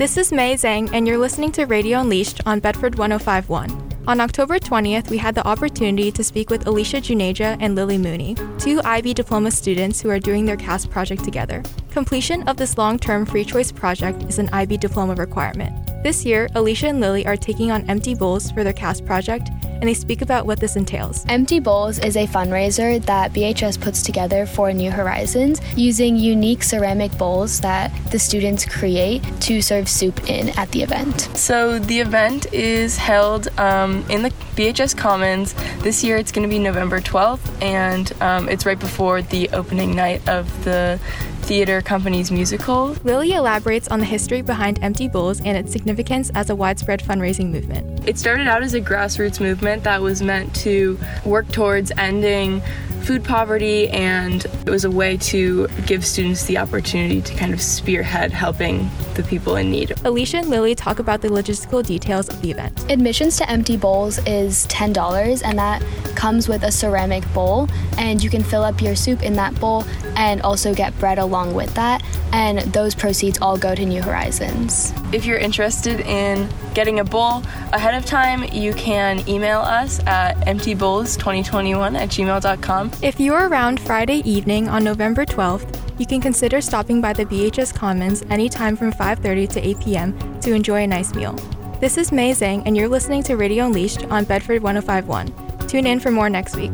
This is May Zhang, and you're listening to Radio Unleashed on Bedford 1051. On October 20th, we had the opportunity to speak with Alicia Juneja and Lily Mooney, two IB diploma students who are doing their CAS project together. Completion of this long term free choice project is an IB diploma requirement. This year, Alicia and Lily are taking on empty bowls for their CAS project, and they speak about what this entails. Empty Bowls is a fundraiser that BHS puts together for New Horizons using unique ceramic bowls that the students create to serve soup in at the event. So the event is held um, in the BHS Commons. This year it's going to be November 12th, and um, it's right before the opening night of the theater company's musical. Lily elaborates on the history behind Empty Bowls and its significance as a widespread fundraising movement. It started out as a grassroots movement that was meant to work towards ending food poverty, and it was a way to give students the opportunity to kind of spearhead helping the people in need. Alicia and Lily talk about the logistical details of the event. Admissions to Empty Bowls is $10, and that comes with a ceramic bowl, and you can fill up your soup in that bowl and also get bread along with that, and those proceeds all go to New Horizons. If you're interested in getting a bowl ahead of time, you can email us at emptybowls2021 at gmail.com. If you're around Friday evening on November 12th, you can consider stopping by the BHS Commons anytime from 5:30 to 8 p.m. to enjoy a nice meal. This is May Zhang, and you're listening to Radio Unleashed on Bedford 1051. Tune in for more next week.